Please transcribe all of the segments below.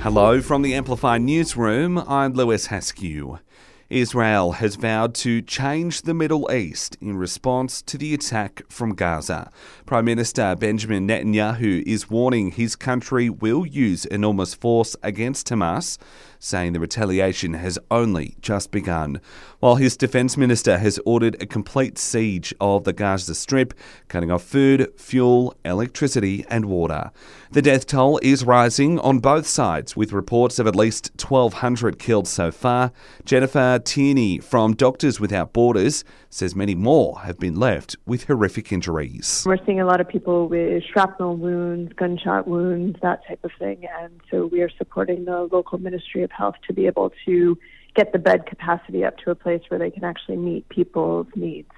Hello from the Amplify Newsroom. I'm Lewis Haskew. Israel has vowed to change the Middle East in response to the attack from Gaza. Prime Minister Benjamin Netanyahu is warning his country will use enormous force against Hamas, saying the retaliation has only just begun. While his defense minister has ordered a complete siege of the Gaza Strip, cutting off food, fuel, electricity, and water. The death toll is rising on both sides, with reports of at least 1,200 killed so far. Jennifer Tierney from Doctors Without Borders says many more have been left with horrific injuries. We're seeing a lot of people with shrapnel wounds, gunshot wounds, that type of thing. And so we are supporting the local Ministry of Health to be able to get the bed capacity up to a place where they can actually meet people's needs.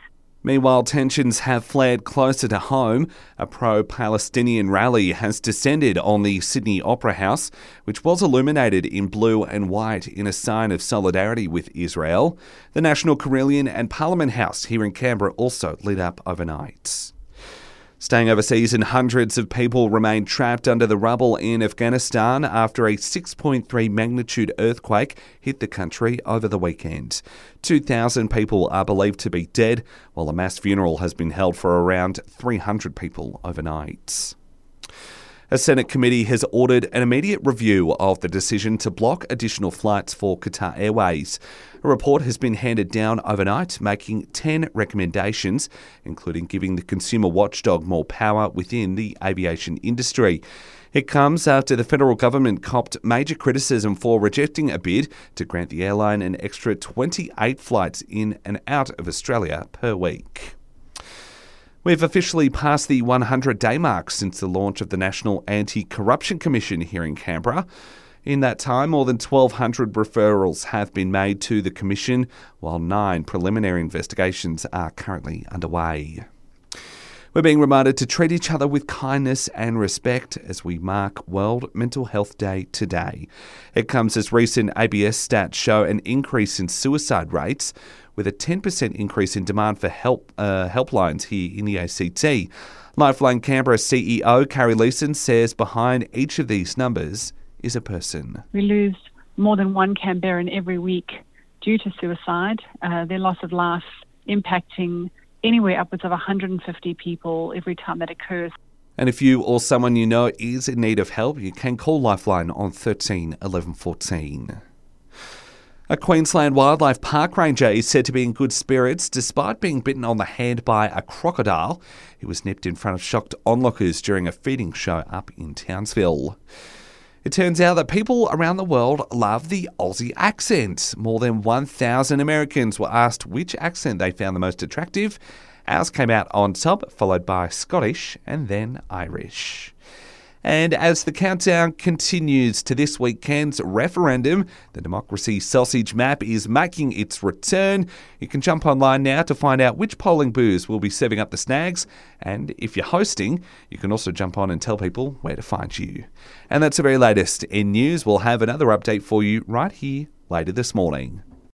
Meanwhile, tensions have flared closer to home. A pro Palestinian rally has descended on the Sydney Opera House, which was illuminated in blue and white in a sign of solidarity with Israel. The National Carillon and Parliament House here in Canberra also lit up overnight. Staying overseas, and hundreds of people remain trapped under the rubble in Afghanistan after a 6.3 magnitude earthquake hit the country over the weekend. 2,000 people are believed to be dead, while a mass funeral has been held for around 300 people overnight. A Senate committee has ordered an immediate review of the decision to block additional flights for Qatar Airways. A report has been handed down overnight, making 10 recommendations, including giving the consumer watchdog more power within the aviation industry. It comes after the federal government copped major criticism for rejecting a bid to grant the airline an extra 28 flights in and out of Australia per week. We've officially passed the 100 day mark since the launch of the National Anti Corruption Commission here in Canberra. In that time, more than 1,200 referrals have been made to the Commission, while nine preliminary investigations are currently underway. We're being reminded to treat each other with kindness and respect as we mark World Mental Health Day today. It comes as recent ABS stats show an increase in suicide rates, with a 10% increase in demand for help uh, helplines here in the ACT. Lifeline Canberra CEO Carrie Leeson says behind each of these numbers is a person. We lose more than one Canberran every week due to suicide, uh, their loss of life impacting anywhere upwards of 150 people every time that occurs. And if you or someone you know is in need of help, you can call Lifeline on 13 11 14. A Queensland Wildlife Park ranger is said to be in good spirits despite being bitten on the hand by a crocodile. He was nipped in front of shocked onlookers during a feeding show up in Townsville. It turns out that people around the world love the Aussie accent. More than 1,000 Americans were asked which accent they found the most attractive. Ours came out on top, followed by Scottish and then Irish. And as the countdown continues to this weekend's referendum, the Democracy Sausage Map is making its return. You can jump online now to find out which polling booths will be serving up the snags. And if you're hosting, you can also jump on and tell people where to find you. And that's the very latest in news. We'll have another update for you right here later this morning.